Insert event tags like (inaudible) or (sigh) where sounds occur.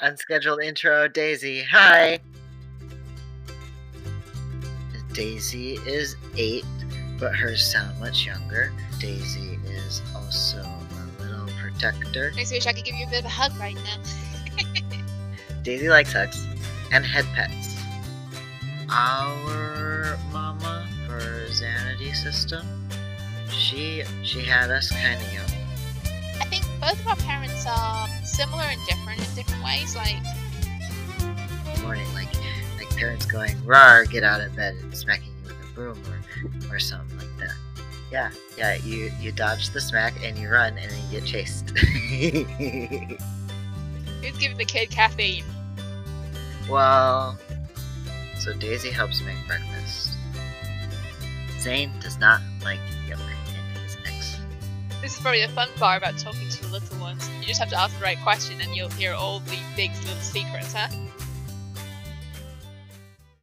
unscheduled intro, Daisy. Hi. Daisy is eight, but hers sound much younger. Daisy is also a little protector. I wish I could give you a bit of a hug right now. (laughs) Daisy likes hugs and head pets. Our mama for Zanity system, she she had us kind of young. I think both of our parents are similar and different different ways. Like, morning, like like parents going, "Rar, get out of bed," and smacking you with a broom or or something like that. Yeah, yeah. You you dodge the smack and you run and then you get chased. (laughs) who's giving the kid caffeine? well, so Daisy helps make breakfast. Zane does not like yolk in his eggs. This is probably the fun part about talking to the little ones. You just have to ask the right question and you'll hear all the big little secrets, huh?